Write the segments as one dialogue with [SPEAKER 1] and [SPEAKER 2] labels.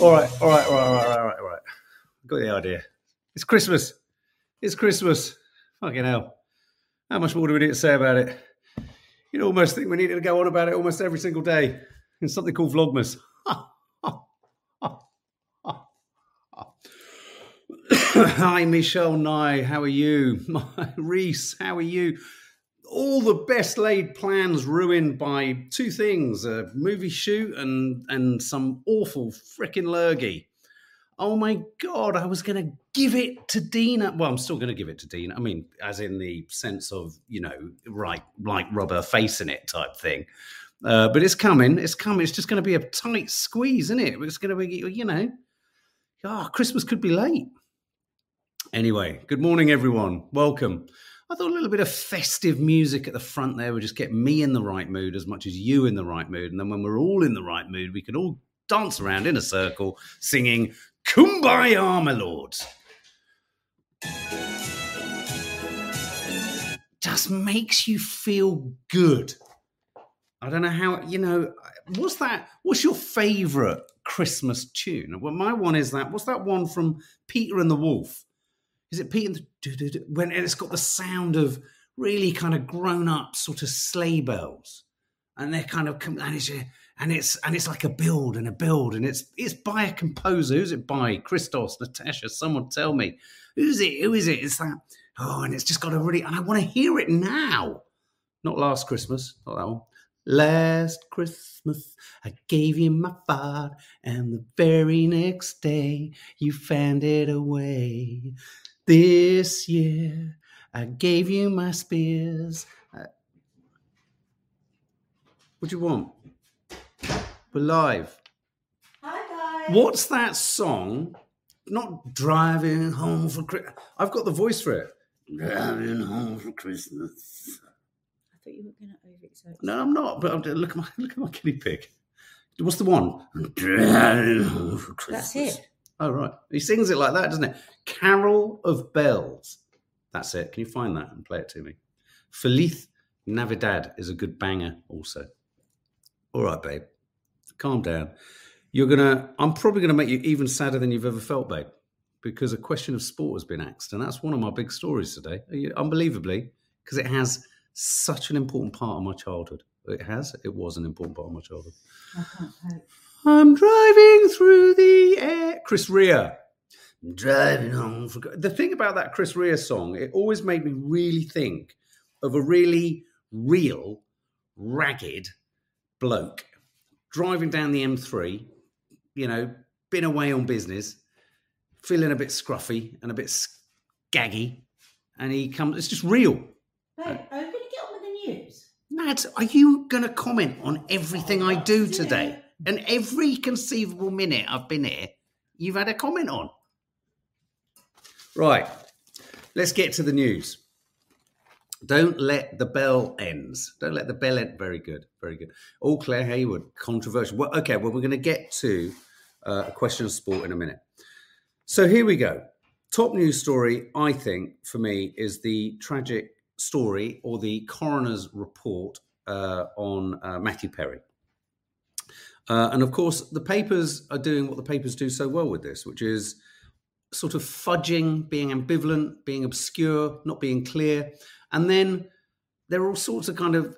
[SPEAKER 1] All right, all right, all right, all right, all right, all right. Got the idea. It's Christmas. It's Christmas. Fucking hell. How much more do we need to say about it? You'd almost think we needed to go on about it almost every single day in something called Vlogmas. Hi, Michelle Nye. How are you? My Reese, how are you? All the best laid plans ruined by two things: a movie shoot and and some awful frickin' lurgy. Oh my god! I was going to give it to Dina. Well, I'm still going to give it to Dina. I mean, as in the sense of you know, right, like rubber facing it type thing. Uh, but it's coming. It's coming. It's just going to be a tight squeeze, isn't it? It's going to be, you know, oh, Christmas could be late. Anyway, good morning, everyone. Welcome. I thought a little bit of festive music at the front there would just get me in the right mood as much as you in the right mood. And then when we're all in the right mood, we could all dance around in a circle singing Kumbaya, my lords. Just makes you feel good. I don't know how, you know, what's that? What's your favorite Christmas tune? Well, my one is that, what's that one from Peter and the Wolf? Is it Peter and the, when and it's got the sound of really kind of grown up sort of sleigh bells, and they're kind of and it's and it's and it's like a build and a build, and it's it's by a composer. Who's it by? Christos, Natasha. Someone tell me who's it? Who is it? It's that. Oh, and it's just got a really and I want to hear it now. Not last Christmas, not that one. Last Christmas, I gave you my fart, and the very next day, you fanned it away. This year, I gave you my spears. Uh, what do you want? We're live.
[SPEAKER 2] Hi guys.
[SPEAKER 1] What's that song? Not driving home for Christmas. I've got the voice for it. Driving home for Christmas.
[SPEAKER 2] I thought you were going to overexert.
[SPEAKER 1] No, I'm not. But I'm, look at my look at my guinea pig. What's the one? Driving home for Christmas.
[SPEAKER 2] That's it.
[SPEAKER 1] Oh right, he sings it like that, doesn't it? Carol of Bells. That's it. Can you find that and play it to me? Feliz Navidad is a good banger, also. All right, babe, calm down. You're gonna. I'm probably gonna make you even sadder than you've ever felt, babe, because a question of sport has been asked, and that's one of my big stories today. Unbelievably, because it has such an important part of my childhood. It has. It was an important part of my childhood.
[SPEAKER 2] I can't cope.
[SPEAKER 1] I'm driving through the air. Chris Rea. I'm driving home for. The thing about that Chris Rea song, it always made me really think of a really real, ragged bloke driving down the M3, you know, been away on business, feeling a bit scruffy and a bit scaggy. And he comes, it's just real.
[SPEAKER 2] Babe, are you going to get on with the news?
[SPEAKER 1] Mads, are you going to comment on everything I do today? And every conceivable minute I've been here, you've had a comment on. Right, let's get to the news. Don't let the bell ends. Don't let the bell end. Very good, very good. All Claire Hayward, controversial. Well, okay, well, we're going to get to uh, a question of sport in a minute. So here we go. Top news story, I think, for me, is the tragic story or the coroner's report uh, on uh, Matthew Perry. Uh, and of course, the papers are doing what the papers do so well with this, which is sort of fudging, being ambivalent, being obscure, not being clear. And then there are all sorts of kind of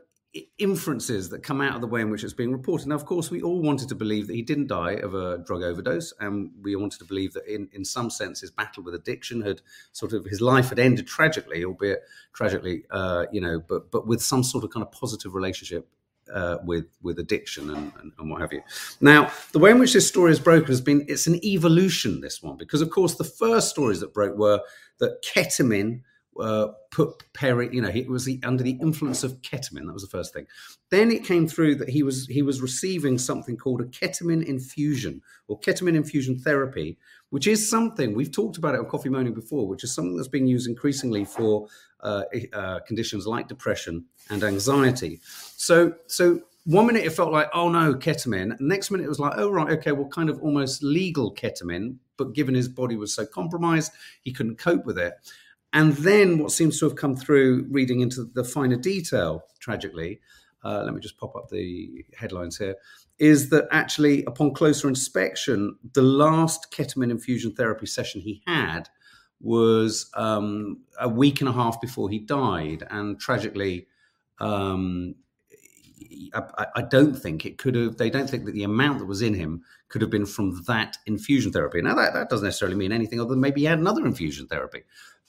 [SPEAKER 1] inferences that come out of the way in which it's being reported. Now, of course, we all wanted to believe that he didn't die of a drug overdose, and we wanted to believe that, in, in some sense, his battle with addiction had sort of his life had ended tragically, albeit tragically, uh, you know, but but with some sort of kind of positive relationship uh, with with addiction and, and, and, what have you. Now, the way in which this story is broken has been it's an evolution. This one, because of course the first stories that broke were that ketamine uh, put Perry, you know, he was the, under the influence of ketamine. That was the first thing. Then it came through that he was he was receiving something called a ketamine infusion or ketamine infusion therapy, which is something we've talked about it on Coffee Morning before, which is something that's being used increasingly for uh, uh, conditions like depression and anxiety. So, so one minute it felt like, oh no, ketamine. Next minute it was like, oh right, okay, well, kind of almost legal ketamine, but given his body was so compromised, he couldn't cope with it. And then what seems to have come through, reading into the finer detail, tragically, uh, let me just pop up the headlines here, is that actually, upon closer inspection, the last ketamine infusion therapy session he had was um, a week and a half before he died. And tragically, um, I, I, don't think it could have, they don't think that the amount that was in him could have been from that infusion therapy. Now, that, that doesn't necessarily mean anything other than maybe he had another infusion therapy.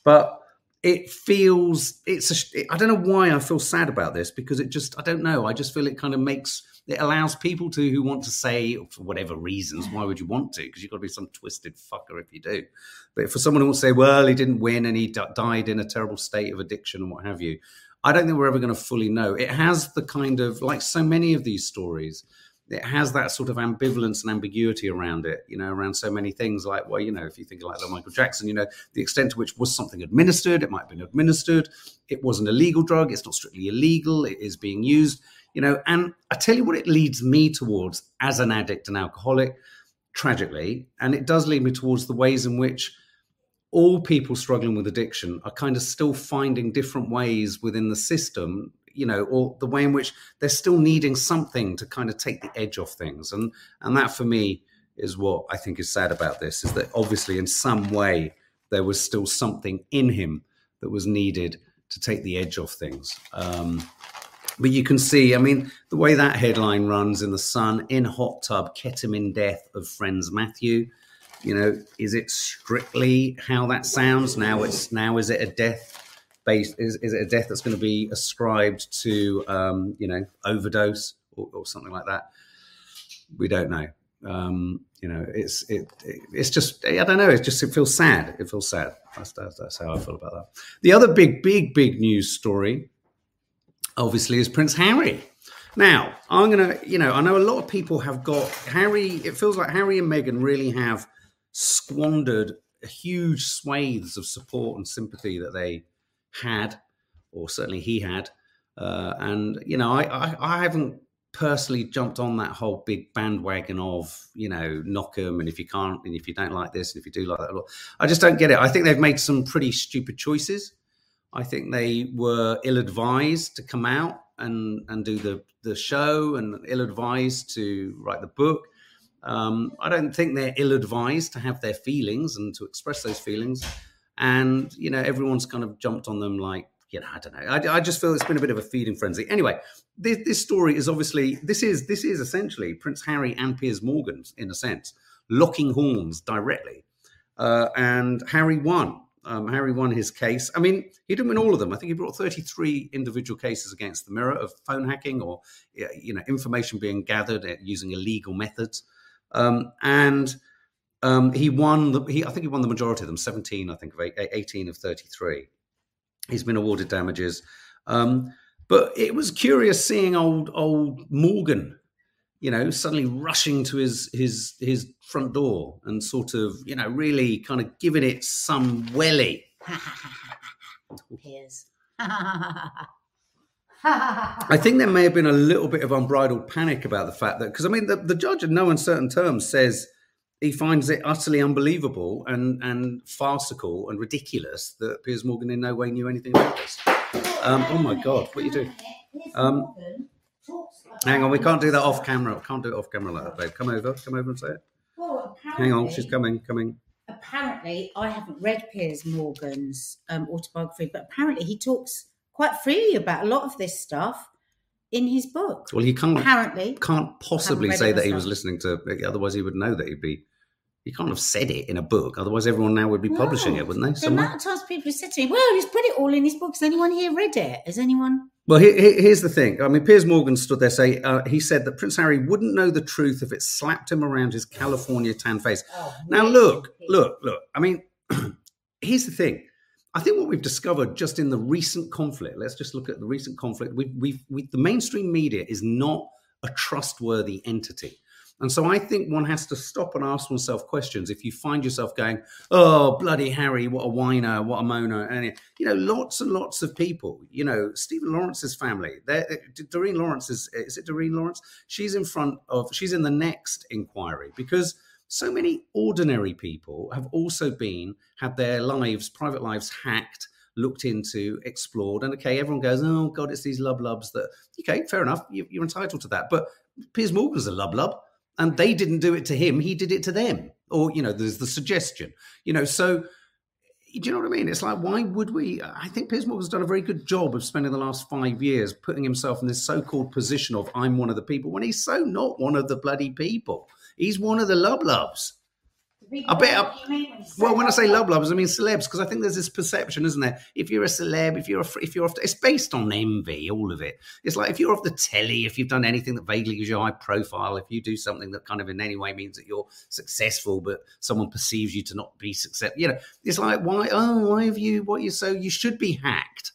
[SPEAKER 1] But it feels it's a, I don't know why I feel sad about this because it just I don't know. I just feel it kind of makes it allows people to who want to say for whatever reasons why would you want to? Because you've got to be some twisted fucker if you do. But for someone who to say well he didn't win and he d- died in a terrible state of addiction and what have you I don't think we're ever going to fully know. It has the kind of like so many of these stories it has that sort of ambivalence and ambiguity around it, you know, around so many things like, well, you know, if you think like the Michael Jackson, you know, the extent to which was something administered, it might have been administered, it was an illegal drug, it's not strictly illegal, it is being used, you know, and I tell you what it leads me towards as an addict and alcoholic, tragically, and it does lead me towards the ways in which all people struggling with addiction are kind of still finding different ways within the system you know, or the way in which they're still needing something to kind of take the edge off things. And and that for me is what I think is sad about this is that obviously in some way there was still something in him that was needed to take the edge off things. Um, but you can see, I mean, the way that headline runs in the Sun in hot tub, ketamine death of friends Matthew. You know, is it strictly how that sounds? Now it's now is it a death based is, is it a death that's going to be ascribed to um, you know overdose or, or, something like that? We don't know. Um, you know it's it, it, it's just i don't know it just it feels sad. It feels sad. That's, that's, that's how i feel about that. The other big big big news story obviously is prince harry. Now i'm gonna you know i know a lot of people have got harry it feels like harry and meghan really have squandered huge swathes of support and sympathy that they had, or certainly he had. Uh, and you know, I, I, I haven't personally jumped on that whole big bandwagon of you know knock them and if you can't and if you don't like this and if you do like that i just don't get it. I think they've made some pretty stupid choices. I think they were ill-advised to come out and and do the the show and ill-advised to write the book. Um, i don't think they're ill-advised to have their feelings and to express those feelings and you know everyone's kind of jumped on them like you know, I don't know. I, I, just feel it's been a bit of a feeding frenzy. Anyway, this, this, story is obviously this is this is essentially Prince Harry and Piers Morgan in a sense locking horns directly, uh, and Harry won. Um, Harry won his case. I mean, he didn't win all of them. I think he brought 33 individual cases against the Mirror of phone hacking or you know information being gathered using illegal methods, um, and um, he won. The, he, I think he won the majority of them. Seventeen, I think, of eight, eighteen of thirty-three. He's been awarded damages. Um, but it was curious seeing old old Morgan, you know, suddenly rushing to his his his front door and sort of, you know, really kind of giving it some welly.
[SPEAKER 2] Piers.
[SPEAKER 1] I think there may have been a little bit of unbridled panic about the fact that because I mean the, the judge in no uncertain terms says he finds it utterly unbelievable and, and farcical and ridiculous that Piers Morgan in no way knew anything about this. Um, oh my God, what are you doing? Um, Hang on, we can't do that off camera. Can't do it off camera like that, babe. Come over, come over and say it.
[SPEAKER 2] Well,
[SPEAKER 1] Hang on, she's coming, coming.
[SPEAKER 2] Apparently, I haven't read Piers Morgan's um, autobiography, but apparently he talks quite freely about a lot of this stuff in his book.
[SPEAKER 1] Well, he can't
[SPEAKER 2] Apparently,
[SPEAKER 1] can't possibly say that he was listening to. Otherwise, he would know that he'd be. He can't have said it in a book. Otherwise, everyone now would be publishing
[SPEAKER 2] No.
[SPEAKER 1] it, wouldn't they?
[SPEAKER 2] the amount of times people said to me, "Well, he's put it all in his book. Has anyone here read it? Has anyone?
[SPEAKER 1] Well, here, here- here's the thing. I mean, Piers Morgan stood there say uh, he said that Prince Harry wouldn't know the truth if it slapped him around his California tan face.
[SPEAKER 2] Oh,
[SPEAKER 1] Now,
[SPEAKER 2] really?
[SPEAKER 1] look, look, look. I mean, here's the thing. I think what we've discovered just in the recent conflict. Let's just look at the recent conflict. We've, we've, we, the mainstream media is not a trustworthy entity. And so I think one has to stop and ask oneself questions. If you find yourself going, "Oh, bloody Harry, what a whiner, what a moaner," and you know, lots and lots of people. You know, Stephen Lawrence's family. Doreen Lawrence is is it Doreen Lawrence? She's in front of. She's in the next inquiry because so many ordinary people have also been had their lives, private lives, hacked, looked into, explored. And okay, everyone goes, "Oh God, it's these lub lubs." That okay, fair enough. You're entitled to that, but Piers Morgan's a lub lub and they didn't do it to him he did it to them. Or you know there's the suggestion you know so do you know what i mean? It's like why would we i think piers morgan's done a very good job of spending the last five years putting himself in this so-called position of i'm one of the people when he's so not one of the bloody people. He's one of the lub lubs I bet- well, when I say love lovers, I mean celebs, because I think there's this perception, isn't there? If you're a celeb, if you're a, if you're off, it's based on envy, all of it. It's like if you're off the telly, if you've done anything that vaguely gives you high profile, if you do something that kind of in any way means that you're successful, but someone perceives you to not be successful, you know, it's like why? Oh, why have you? What you so you should be hacked?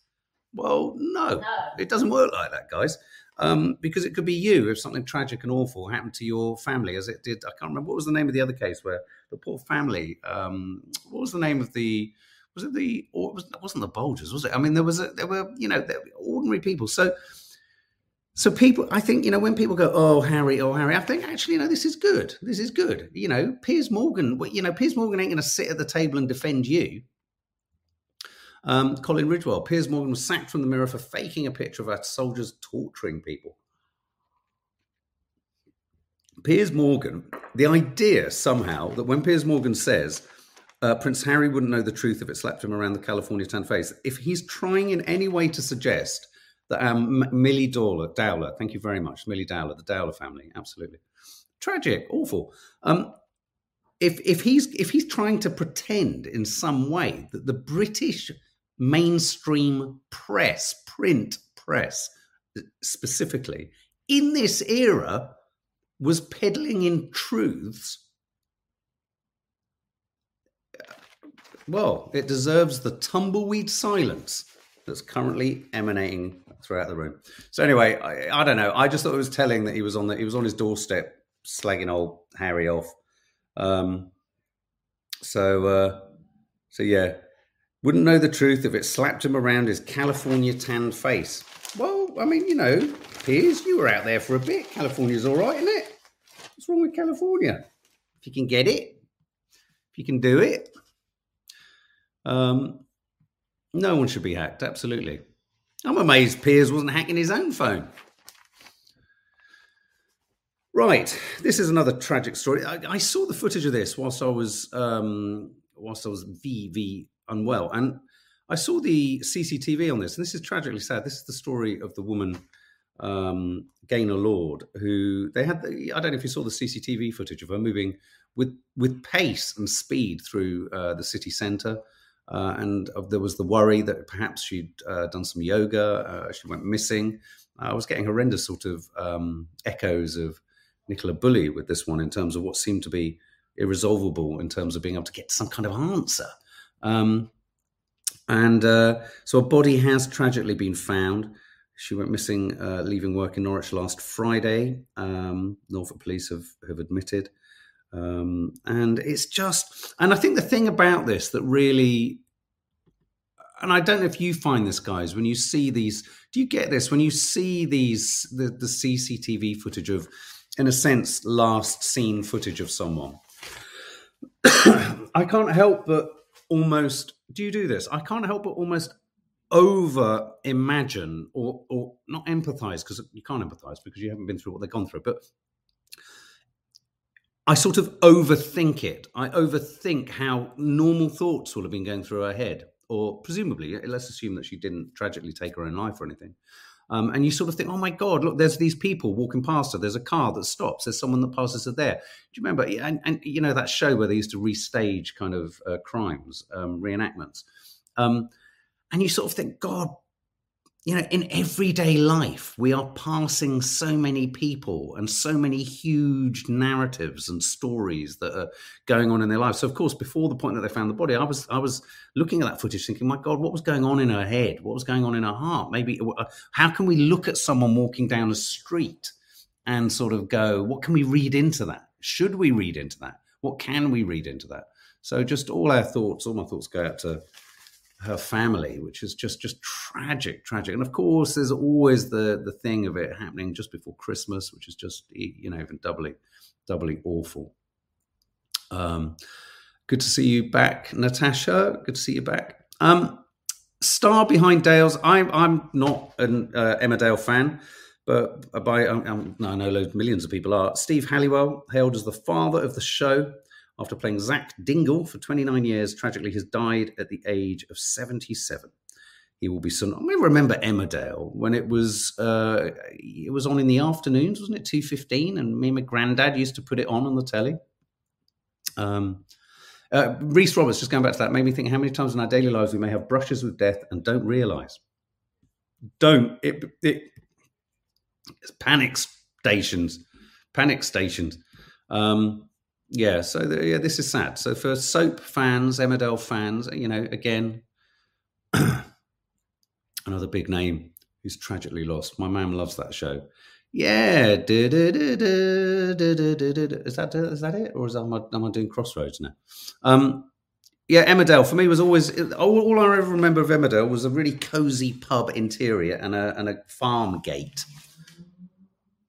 [SPEAKER 1] Well, no, it doesn't work like that, guys. Um, because it could be you if something tragic and awful happened to your family, as it did. I can't remember what was the name of the other case where the poor family. Um, what was the name of the? Was it the? Or was, it wasn't the Bulgers, was it? I mean, there was a, there were you know were ordinary people. So so people, I think you know when people go, "Oh Harry, oh Harry," I think actually you know this is good. This is good. You know, Piers Morgan. You know, Piers Morgan ain't going to sit at the table and defend you. Um, Colin Ridgewell. Piers Morgan was sacked from the Mirror for faking a picture of our soldiers torturing people. Piers Morgan, the idea somehow that when Piers Morgan says uh, Prince Harry wouldn't know the truth if it slapped him around the California tan face, if he's trying in any way to suggest that um, Millie Dowler, Dowler, thank you very much, Millie Dowler, the Dowler family, absolutely tragic, awful. Um, if if he's if he's trying to pretend in some way that the British mainstream press, print press specifically, in this era was peddling in truths, well, it deserves the tumbleweed silence that's currently emanating throughout the room. So anyway, I, I don't know. I just thought it was telling that he was on the he was on his doorstep slagging old Harry off. Um, so uh, so yeah, wouldn't know the truth if it slapped him around his California tanned face. Well, I mean, you know, Piers, you were out there for a bit. California's all right, isn't it? What's wrong with California? If you can get it, if you can do it, um, no one should be hacked. Absolutely. I'm amazed Piers wasn't hacking his own phone. Right, this is another tragic story. I, I saw the footage of this whilst I was um, whilst I was VV unwell, and I saw the CCTV on this, and this is tragically sad. This is the story of the woman um, Gaynor Lord, who they had. The, I don't know if you saw the CCTV footage of her moving with with pace and speed through uh, the city centre. Uh, and of, there was the worry that perhaps she'd uh, done some yoga, uh, she went missing. I was getting horrendous sort of um, echoes of Nicola Bulley with this one in terms of what seemed to be irresolvable in terms of being able to get some kind of answer. Um, and uh, so a body has tragically been found. She went missing, uh, leaving work in Norwich last Friday. Um, Norfolk police have, have admitted. Um, and it's just, and I think the thing about this that really, and I don't know if you find this, guys, when you see these, do you get this when you see these, the, the CCTV footage of, in a sense, last seen footage of someone? I can't help but almost, do you do this? I can't help but almost over imagine or or not empathize because you can't empathize because you haven't been through what they've gone through, but I sort of overthink it. I overthink how normal thoughts will have been going through her head, or presumably, let's assume that she didn't tragically take her own life or anything. Um, and you sort of think, oh my God, look, there's these people walking past her. There's a car that stops. There's someone that passes her there. Do you remember? And, and you know that show where they used to restage kind of uh, crimes, um, reenactments. Um, and you sort of think, God, you know, in everyday life, we are passing so many people and so many huge narratives and stories that are going on in their lives. So, of course, before the point that they found the body, I was I was looking at that footage, thinking, "My God, what was going on in her head? What was going on in her heart? Maybe uh, how can we look at someone walking down a street and sort of go, what can we read into that? Should we read into that? What can we read into that?" So, just all our thoughts, all my thoughts go out to her family, which is just just tragic, tragic. And of course, there's always the the thing of it happening just before Christmas, which is just you know even doubly doubly awful. Um, good to see you back, Natasha. Good to see you back. Um, star behind Dales. I'm I'm not an uh, Emmerdale fan, but by um, um I know loads, millions of people are. Steve Halliwell, hailed as the father of the show, after playing Zak Dingle for 29 years, tragically has died at the age of 77. He will be soon. I remember Emmerdale when it was uh, it was on in the afternoons, wasn't it? Two fifteen, and me and my granddad used to put it on on the telly. Um, uh, Reese Roberts, just going back to that, made me think how many times in our daily lives we may have brushes with death and don't realise. Don't it? it it's panic stations, panic stations. Um, yeah, so the, yeah, this is sad. So for soap fans, Emmerdale fans, you know, again, another big name who's tragically lost. My mum loves that show. Yeah, is that is that it, or is that, am I, am I doing Crossroads now? Um, yeah, Emmerdale for me was always all, all, I ever remember of Emmerdale was a really cozy pub interior and a and a farm gate.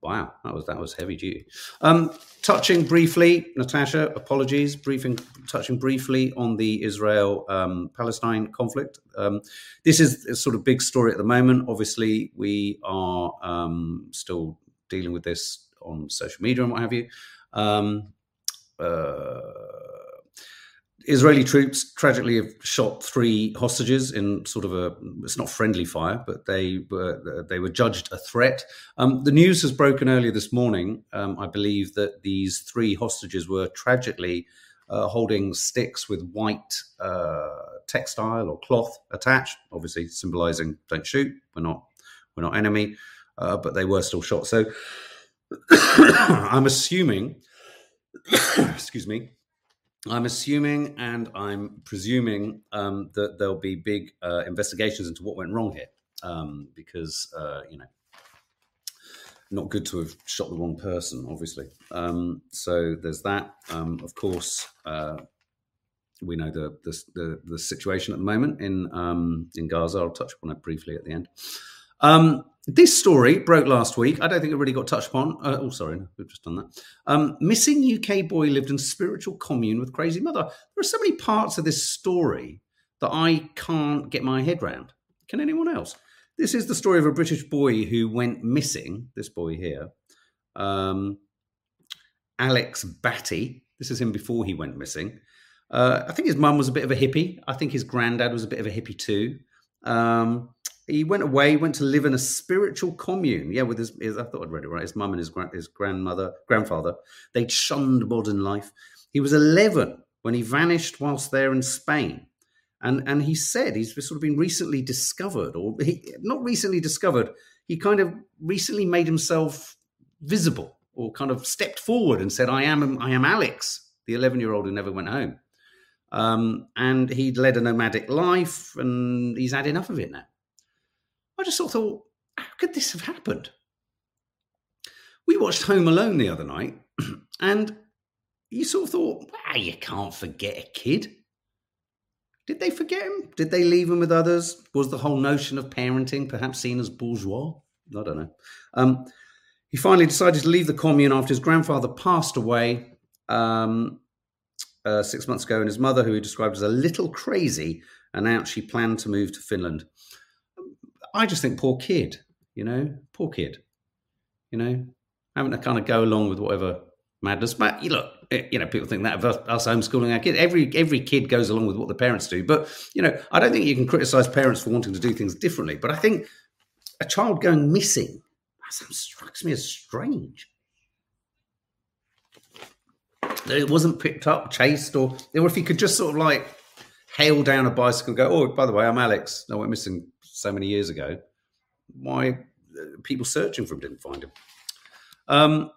[SPEAKER 1] Wow, that was that was heavy duty. Um, touching briefly, Natasha, apologies. Briefing, touching briefly on the Israel um, Palestine conflict. Um, this is a sort of big story at the moment. Obviously, we are um, still dealing with this on social media and what have you. Um, uh, Israeli troops tragically have shot three hostages in sort of a it's not friendly fire, but they were they were judged a threat. Um, the news has broken earlier this morning. Um, I believe that these three hostages were tragically uh, holding sticks with white uh, textile or cloth attached, obviously symbolising "don't shoot, we're not we're not enemy," uh, but they were still shot. So I'm assuming, excuse me I'm assuming and I'm presuming um, that there'll be big uh, investigations into what went wrong here, um, because uh, you know, not good to have shot the wrong person, obviously. Um, so there's that. Um, of course, uh, we know the, the, the the situation at the moment in um, in Gaza. I'll touch upon it briefly at the end. Um, this story broke last week. I don't think it really got touched upon. Uh, oh, sorry, we've just done that. Um, missing UK boy lived in spiritual commune with crazy mother. There are so many parts of this story that I can't get my head round. Can anyone else? This is the story of a British boy who went missing. This boy here, um, Alex Batty. This is him before he went missing. Uh, I think his mum was a bit of a hippie. I think his granddad was a bit of a hippie too. Um, he went away, went to live in a spiritual commune. Yeah, with his, his I thought I'd read it right. His mum and his, his grandmother, grandfather, they'd shunned modern life. He was 11 when he vanished whilst there in Spain. And, and he said he's sort of been recently discovered, or he, not recently discovered, he kind of recently made himself visible or kind of stepped forward and said, I am, I am Alex, the 11 year old who never went home. Um, and he'd led a nomadic life and he's had enough of it now. I just sort of thought, how could this have happened? We watched Home Alone the other night, and you sort of thought, ah, you can't forget a kid. Did they forget him? Did they leave him with others? Was the whole notion of parenting perhaps seen as bourgeois? I don't know. Um, he finally decided to leave the commune after his grandfather passed away um, uh, six months ago, and his mother, who he described as a little crazy, announced she planned to move to Finland. I just think poor kid, you know, poor kid, you know, having to kind of go along with whatever madness. But you look, eh, you know, people think that of us, homeschooling our kids. Every every kid goes along with what the parents do. But you know, I don't think you can criticize parents for wanting to do things differently. But I think a child going missing that strikes me as strange. It wasn't picked up, chased, or or if he could just sort of like hail down a bicycle and go, "Oh, by the way, I'm Alex. I went missing so many years ago." Why uh, people searching for him didn't find him? Um,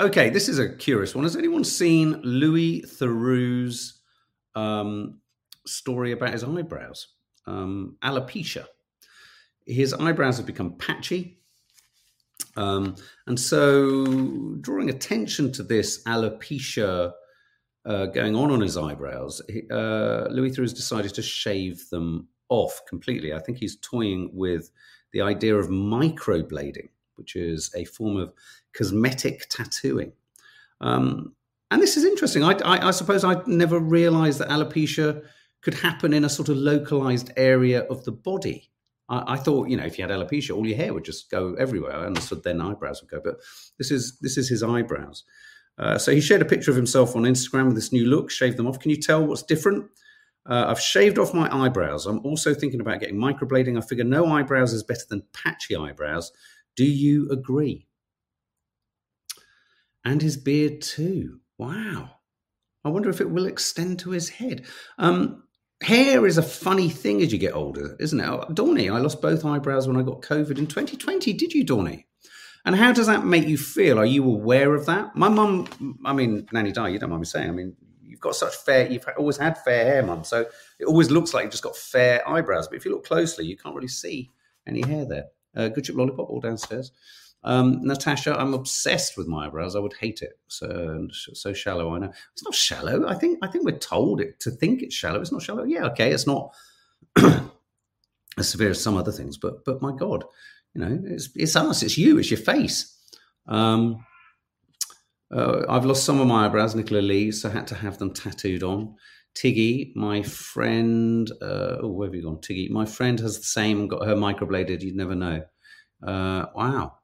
[SPEAKER 1] okay, this is a curious one. Has anyone seen Louis Theroux's um, story about his eyebrows? Um, alopecia. His eyebrows have become patchy. Um, and so, drawing attention to this alopecia uh, going on on his eyebrows, uh, Louis Theroux has decided to shave them off completely. I think he's toying with the idea of microblading, which is a form of cosmetic tattooing. Um, and this is interesting. I, I, I suppose I never realized that alopecia could happen in a sort of localized area of the body. I, I, thought, you know, if you had alopecia, all your hair would just go everywhere. I understood then eyebrows would go, but this is this is his eyebrows. Uh, so he shared a picture of himself on Instagram with this new look, shaved them off. Can you tell what's different? Uh, I've shaved off my eyebrows. I'm also thinking about getting microblading. I figure no eyebrows is better than patchy eyebrows. Do you agree? And his beard too. Wow. I wonder if it will extend to his head. Um, hair is a funny thing as you get older, isn't it? Oh, Dawny, I lost both eyebrows when I got COVID in 2020. Did you, Dawny? And how does that make you feel? Are you aware of that? My mum, I mean, Nanny Di, you don't mind me saying, I mean, you've got such fair, you've always had fair hair, mum. So it always looks like you've just got fair eyebrows. But if you look closely, you can't really see any hair there. Uh, good chip lollipop all downstairs. Um, Natasha, I'm obsessed with my eyebrows. I would hate it. So so shallow. I know it's not shallow. I think I think we're told it to think it's shallow. It's not shallow. Yeah, okay. It's not as severe as some other things, but but my God, you know, it's it's us. It's you. It's your face. Um, uh, I've lost some of my eyebrows, Nicola Lee, so I had to have them tattooed on. Tiggy, my friend, uh, oh, where have you gone? Tiggy, my friend has the same, got her microbladed. You'd never know. Uh, wow.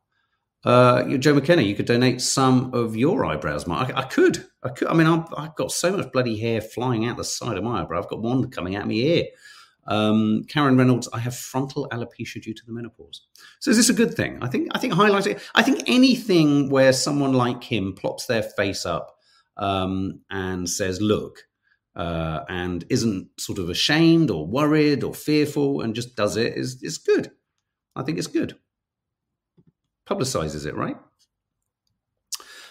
[SPEAKER 1] Uh, Joe McKenna, you could donate some of your eyebrows. I, I could. I could. I mean, I've, I've, got so much bloody hair flying out the side of my eyebrow. I've got one coming out of my ear. Um, Karen Reynolds, I have frontal alopecia due to the menopause. So is this a good thing? I think. I think highlighting. I think anything where someone like him plops their face up um, and says, "Look," uh, and isn't sort of ashamed or worried or fearful and just does it is is good. I think it's good publicizes it, right?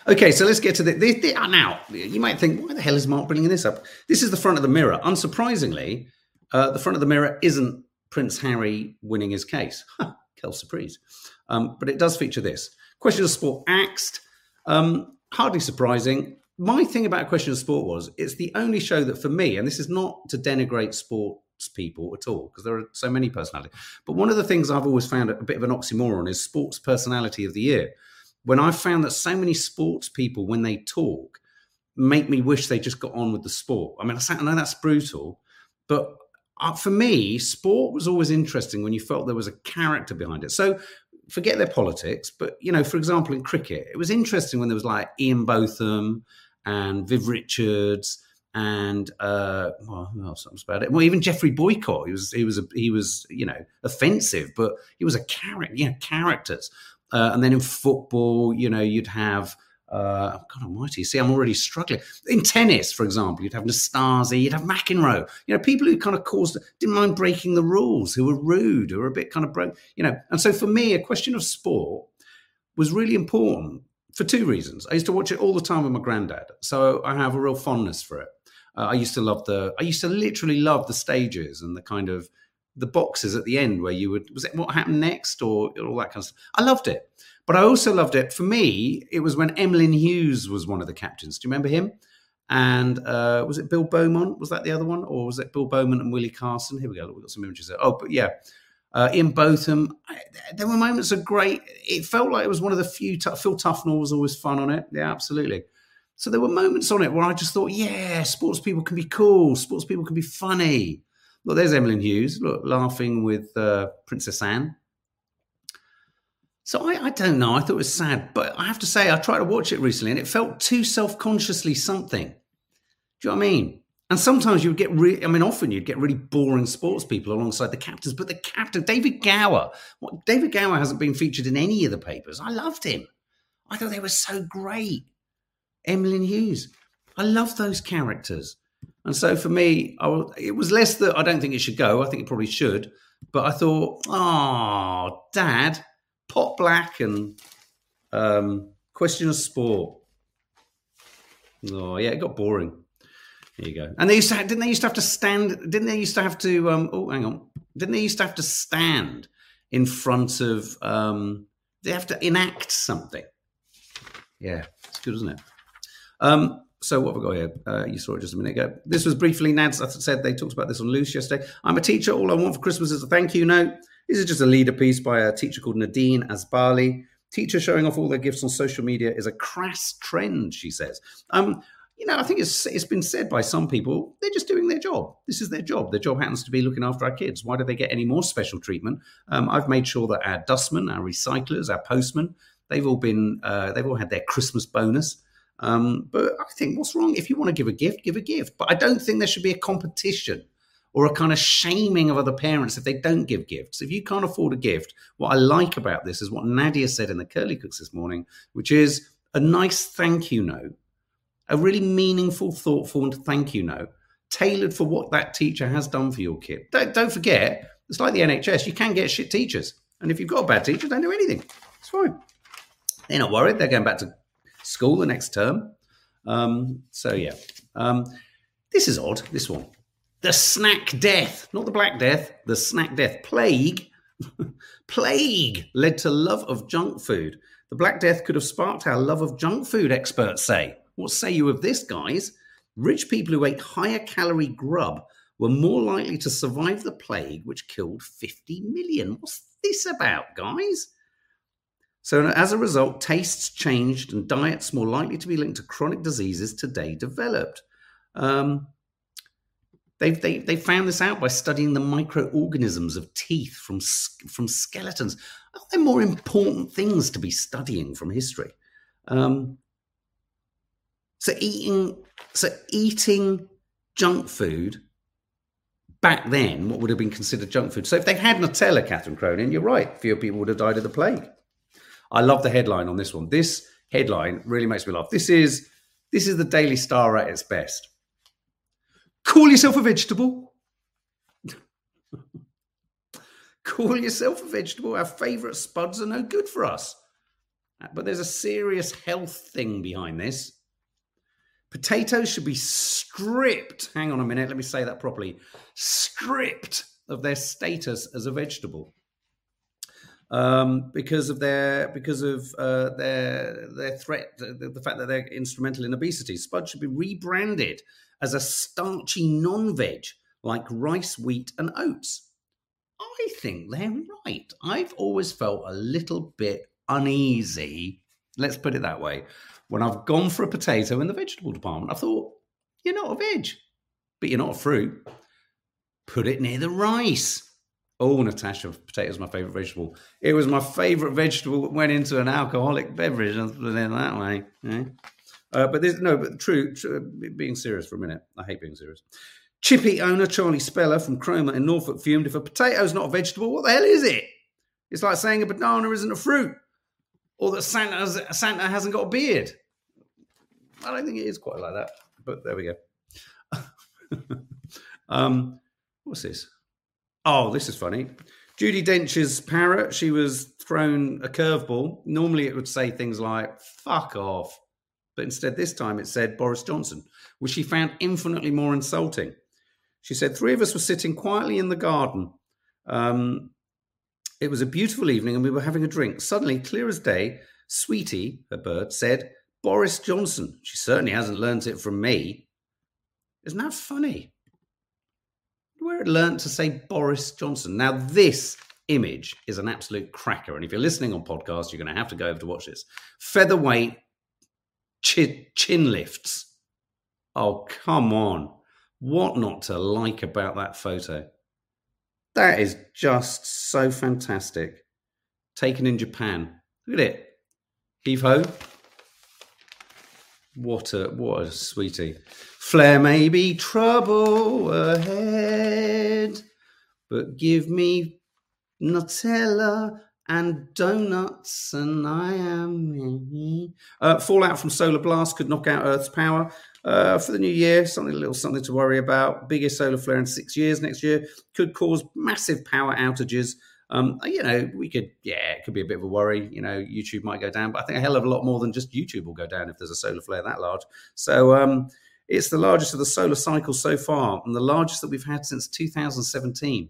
[SPEAKER 1] Okay, so let's get to the, the, the, now. You might think, why the hell is Mark bringing this up? This is the front of the mirror. Unsurprisingly, uh, the front of the mirror isn't Prince Harry winning his case. Kel surprise. Um, but it does feature this. Question of Sport axed. Um, hardly surprising. My thing about Question of Sport was it's the only show that for me, and this is not to denigrate sport people at all because there are so many personalities. But one of the things I've always found a bit of an oxymoron is sports personality of the year. When I've found that so many sports people, when they talk, make me wish they just got on with the sport. I mean, I know that's brutal, but uh, for me, sport was always interesting when you felt there was a character behind it. So forget their politics, but you know, for example, in cricket, it was interesting when there was like Ian Botham and Viv Richards and uh, well, was about it? Well, even Geoffrey Boycott. He was he was a, he was you know offensive, but he was a character. You know, characters. Uh, and then in football, you know, you'd have. Uh, God Almighty! See, I'm already struggling. In tennis, for example, you'd have Nastase, you'd have McEnroe. You know, people who kind of caused, didn't mind breaking the rules, who were rude, who were a bit kind of broke. You know, and so for me, a question of sport was really important for two reasons. I used to watch it all the time with my granddad, so I have a real fondness for it. Uh, I used to love the. I used to literally love the stages and the kind of the boxes at the end where you would was it what happened next or all that kind of stuff. I loved it, but I also loved it. For me, it was when Emlyn Hughes was one of the captains. Do you remember him? And uh, was it Bill Beaumont? Was that the other one, or was it Bill Beaumont and Willie Carson? Here we go. We've got some images there. Oh, but yeah. Uh, Ian Botham, I, there were moments of great. It felt like it was one of the few. T- Phil Tufnell was always fun on it. Yeah, absolutely. So there were moments on it where I just thought, yeah, sports people can be cool, sports people can be funny. Look, there's Emlyn Hughes, look, laughing with uh, Princess Anne. So I, I, don't know. I thought it was sad, but I have to say, I tried to watch it recently, and it felt too self-consciously something. Do you know what I mean? And sometimes you'd get really, I mean, often you'd get really boring sports people alongside the captains, but the captain, David Gower, what, David Gower hasn't been featured in any of the papers. I loved him. I thought they were so great. Emlyn Hughes. I love those characters. And so for me, I, it was less that I don't think it should go. I think it probably should. But I thought, oh, Dad, Pot Black and um, Question of Sport. Oh, yeah, it got boring. There you go. And they used to didn't they used to have to stand? Didn't they used to have to? Um, oh, hang on. Didn't they used to have to stand in front of? Um, they have to enact something. Yeah, it's good, isn't it? Um, so what have we got here? Uh, you saw it just a minute ago. This was briefly, Nads I said they talked about this on Loose yesterday. I'm a teacher. All I want for Christmas is a thank you note. This is just a leader piece by a teacher called Nadeine Asbali. Teachers showing off all their gifts on social media is a crass trend, she says. Um, you know, I think it's it's been said by some people they're just doing their job. This is their job. Their job happens to be looking after our kids. Why do they get any more special treatment? Um, I've made sure that our dustmen, our recyclers, our postmen, they've all been uh, they've all had their Christmas bonus. Um, but I think what's wrong if you want to give a gift, give a gift. But I don't think there should be a competition or a kind of shaming of other parents if they don't give gifts. If you can't afford a gift, what I like about this is what Nadia said in the Curly Cooks this morning, which is a nice thank you note a really meaningful, thoughtful, and thank you note tailored for what that teacher has done for your kid. Don't, don't forget, it's like the NHS, you can get shit teachers. And if you've got a bad teacher, don't do anything. It's fine. They're not worried. They're going back to school the next term. Um, so, yeah. Um, this is odd, this one. The snack death, not the black death, the snack death. Plague, plague led to love of junk food. The Black Death could have sparked our love of junk food, experts say. What say you of this, guys? Rich people who ate higher calorie grub were more likely to survive the plague, which killed 50 million. What's this about, guys? So, as a result, tastes changed and diets more likely to be linked to chronic diseases today developed. Um, They've, they, they found this out by studying the microorganisms of teeth from, from skeletons. Are there more important things to be studying from history? Um, so eating so eating junk food back then, what would have been considered junk food. So if they had Nutella, Catherine Cronin, you're right, fewer people would have died of the plague. I love the headline on this one. This headline really makes me laugh. This is this is the Daily Star at its best. Call yourself a vegetable. Call yourself a vegetable. Our favourite spuds are no good for us. Uh, but there's a serious health thing behind this. Potatoes should be stripped. Hang on a minute, let me say that properly. Stripped of their status as a vegetable. Um, because of their because of uh, their their threat, the, the, fact that they're instrumental in obesity. Spud should be rebranded as a starchy non-veg like rice, wheat, and oats. I think they're right. I've always felt a little bit uneasy. Let's put it that way when I've gone for a potato in the vegetable department, I thought, you're not a veg, but you're not a fruit. Put it near the rice. Oh, Natasha, potatoes my favorite vegetable. It was my favorite vegetable that went into an alcoholic beverage. Put it that way. Yeah. Uh, but there's no, but true, true, being serious for a minute. I hate being serious. Chippy owner Charlie Speller from Cromer in Norfolk fumed if a potato's not a vegetable, what the hell is it? It's like saying a banana isn't a fruit or that Santa, Santa hasn't got a beard. I don't think it is quite like that, but there we go. um, what's this? Oh, this is funny. Judi Dench's parrot, she was thrown a curveball. Normally it would say things like, fuck off. But instead, this time it said Boris Johnson, which she found infinitely more insulting. She said, Three of us were sitting quietly in the garden. Um, it was a beautiful evening and we were having a drink. Suddenly, clear as day, Sweetie, her bird, said, Boris Johnson. She certainly hasn't learnt it from me. Isn't that funny? Where it learnt to say Boris Johnson. Now, this image is an absolute cracker. And if you're listening on podcast, you're going to have to go over to watch this. Featherweight chin, chin lifts. Oh, come on. What not to like about that photo? That is just so fantastic. Taken in Japan. Look at it. Heave ho. What a what a sweetie. Flare may be trouble ahead, but give me Nutella and donuts, and I am. Uh, fallout from solar blast could knock out Earth's power. Uh, for the new year, something a little something to worry about. Biggest solar flare in six years next year could cause massive power outages. Um, you know, we could, yeah, it could be a bit of a worry. You know, YouTube might go down, but I think a hell of a lot more than just YouTube will go down if there's a solar flare that large. So um, it's the largest of the solar cycles so far, and the largest that we've had since 2017.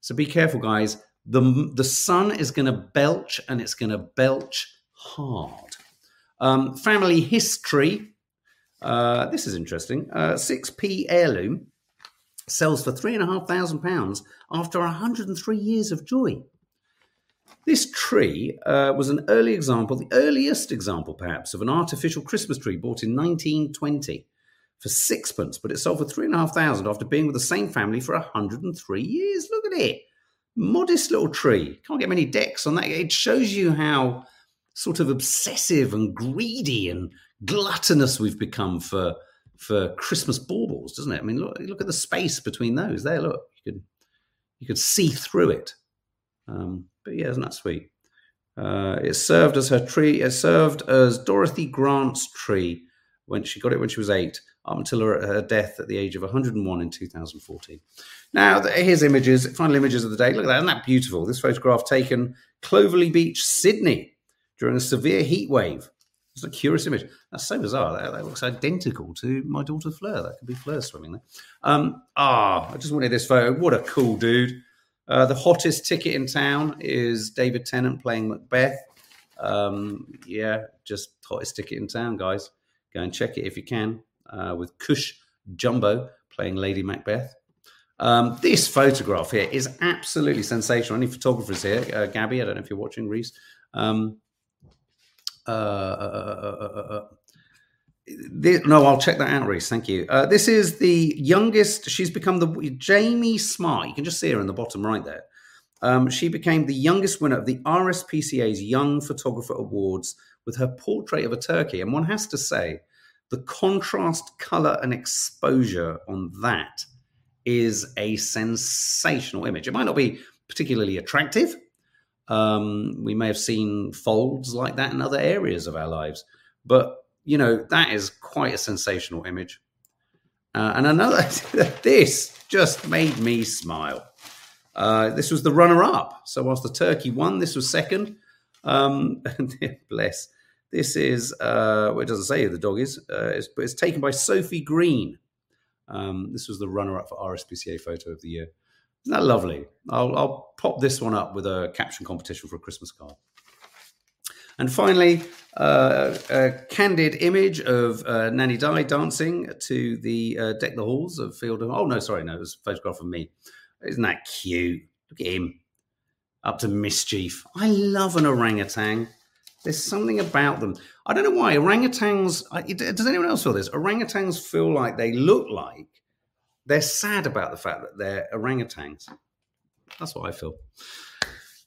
[SPEAKER 1] So be careful, guys. The the sun is going to belch, and it's going to belch hard. Um, family history. Uh, this is interesting. Uh, 6p heirloom sells for three and a half thousand pounds after 103 years of joy. This tree uh, was an early example, the earliest example perhaps, of an artificial Christmas tree bought in 1920 for sixpence, but it sold for three and a half thousand after being with the same family for 103 years. Look at it. Modest little tree. Can't get many decks on that. It shows you how sort of obsessive and greedy and gluttonous we've become for for Christmas baubles, doesn't it? I mean, look, look at the space between those. There, look, you could you could see through it. Um, but yeah, isn't that sweet? Uh, it served as her tree. It served as Dorothy Grant's tree when she got it when she was eight, up until her, her death at the age of 101 in 2014. Now, here's images, final images of the day. Look at that, isn't that beautiful? This photograph taken Clovelly Beach, Sydney, during a severe heat wave. It's a curious image. That's so bizarre. That, that, looks identical to my daughter Fleur. That could be Fleur swimming there. Um, ah, I just wanted this photo. What a cool dude. Uh, the hottest ticket in town is David Tennant playing Macbeth. Um, yeah, just hottest ticket in town, guys. Go and check it if you can. Uh, with Cush Jumbo playing Lady Macbeth. Um, this photograph here is absolutely sensational. Any photographers here? Uh, Gabby, I don't know if you're watching, Reese. Um, uh, uh, this, no, I'll check that out, Reese. Thank you. Uh, this is the youngest. She's become the Jamie Smart. You can just see her in the bottom right there. Um, she became the youngest winner of the RSPCA's Young Photographer Awards with her portrait of a turkey. And one has to say, the contrast, color, and exposure on that is a sensational image. It might not be particularly attractive, um, we may have seen folds like that in other areas of our lives. But, you know, that is quite a sensational image. Uh, and another, this just made me smile. Uh, this was the runner up. So, whilst the turkey won, this was second. Um, bless. This is, uh, well, it doesn't say who the dog is, uh, it's, but it's taken by Sophie Green. Um, this was the runner up for RSPCA photo of the year. Isn't that lovely? I'll, I'll pop this one up with a caption competition for a Christmas card. And finally, uh, a candid image of uh, Nanny Di dancing to the uh, Deck the Halls of Field of. Oh, no, sorry, no, it was a photograph of me. Isn't that cute? Look at him. Up to mischief. I love an orangutan. There's something about them. I don't know why. Orangutans, does anyone else feel this? Orangutans feel like they look like they're sad about the fact that they're orangutans. That's what I feel.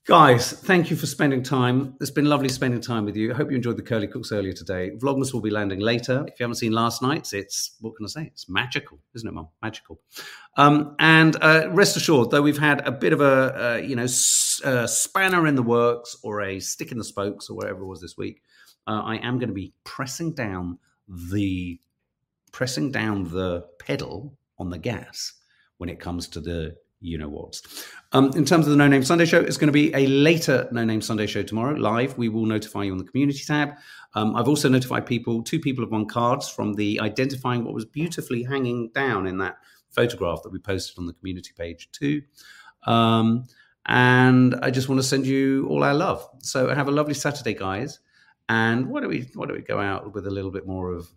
[SPEAKER 1] Guys, thank you for spending time. It's been lovely spending time with you. I hope you enjoyed the curly cooks earlier today. Vlogmas will be landing later. If you haven't seen last night's, it's what can I say? It's magical, isn't it, Mum? Magical. Um, and uh, rest assured, though we've had a bit of a uh, you know s- uh, spanner in the works or a stick in the spokes or whatever it was this week, uh, I am going to be pressing down the pressing down the pedal on the gas when it comes to the you know what's. Um, in terms of the No Name Sunday show, it's going to be a later No Name Sunday show tomorrow, live. We will notify you on the community tab. Um, I've also notified people, two people have won cards from the identifying what was beautifully hanging down in that photograph that we posted on the community page too. Um, and I just want to send you all our love. So have a lovely Saturday, guys. And why don't we why don't we go out with a little bit more of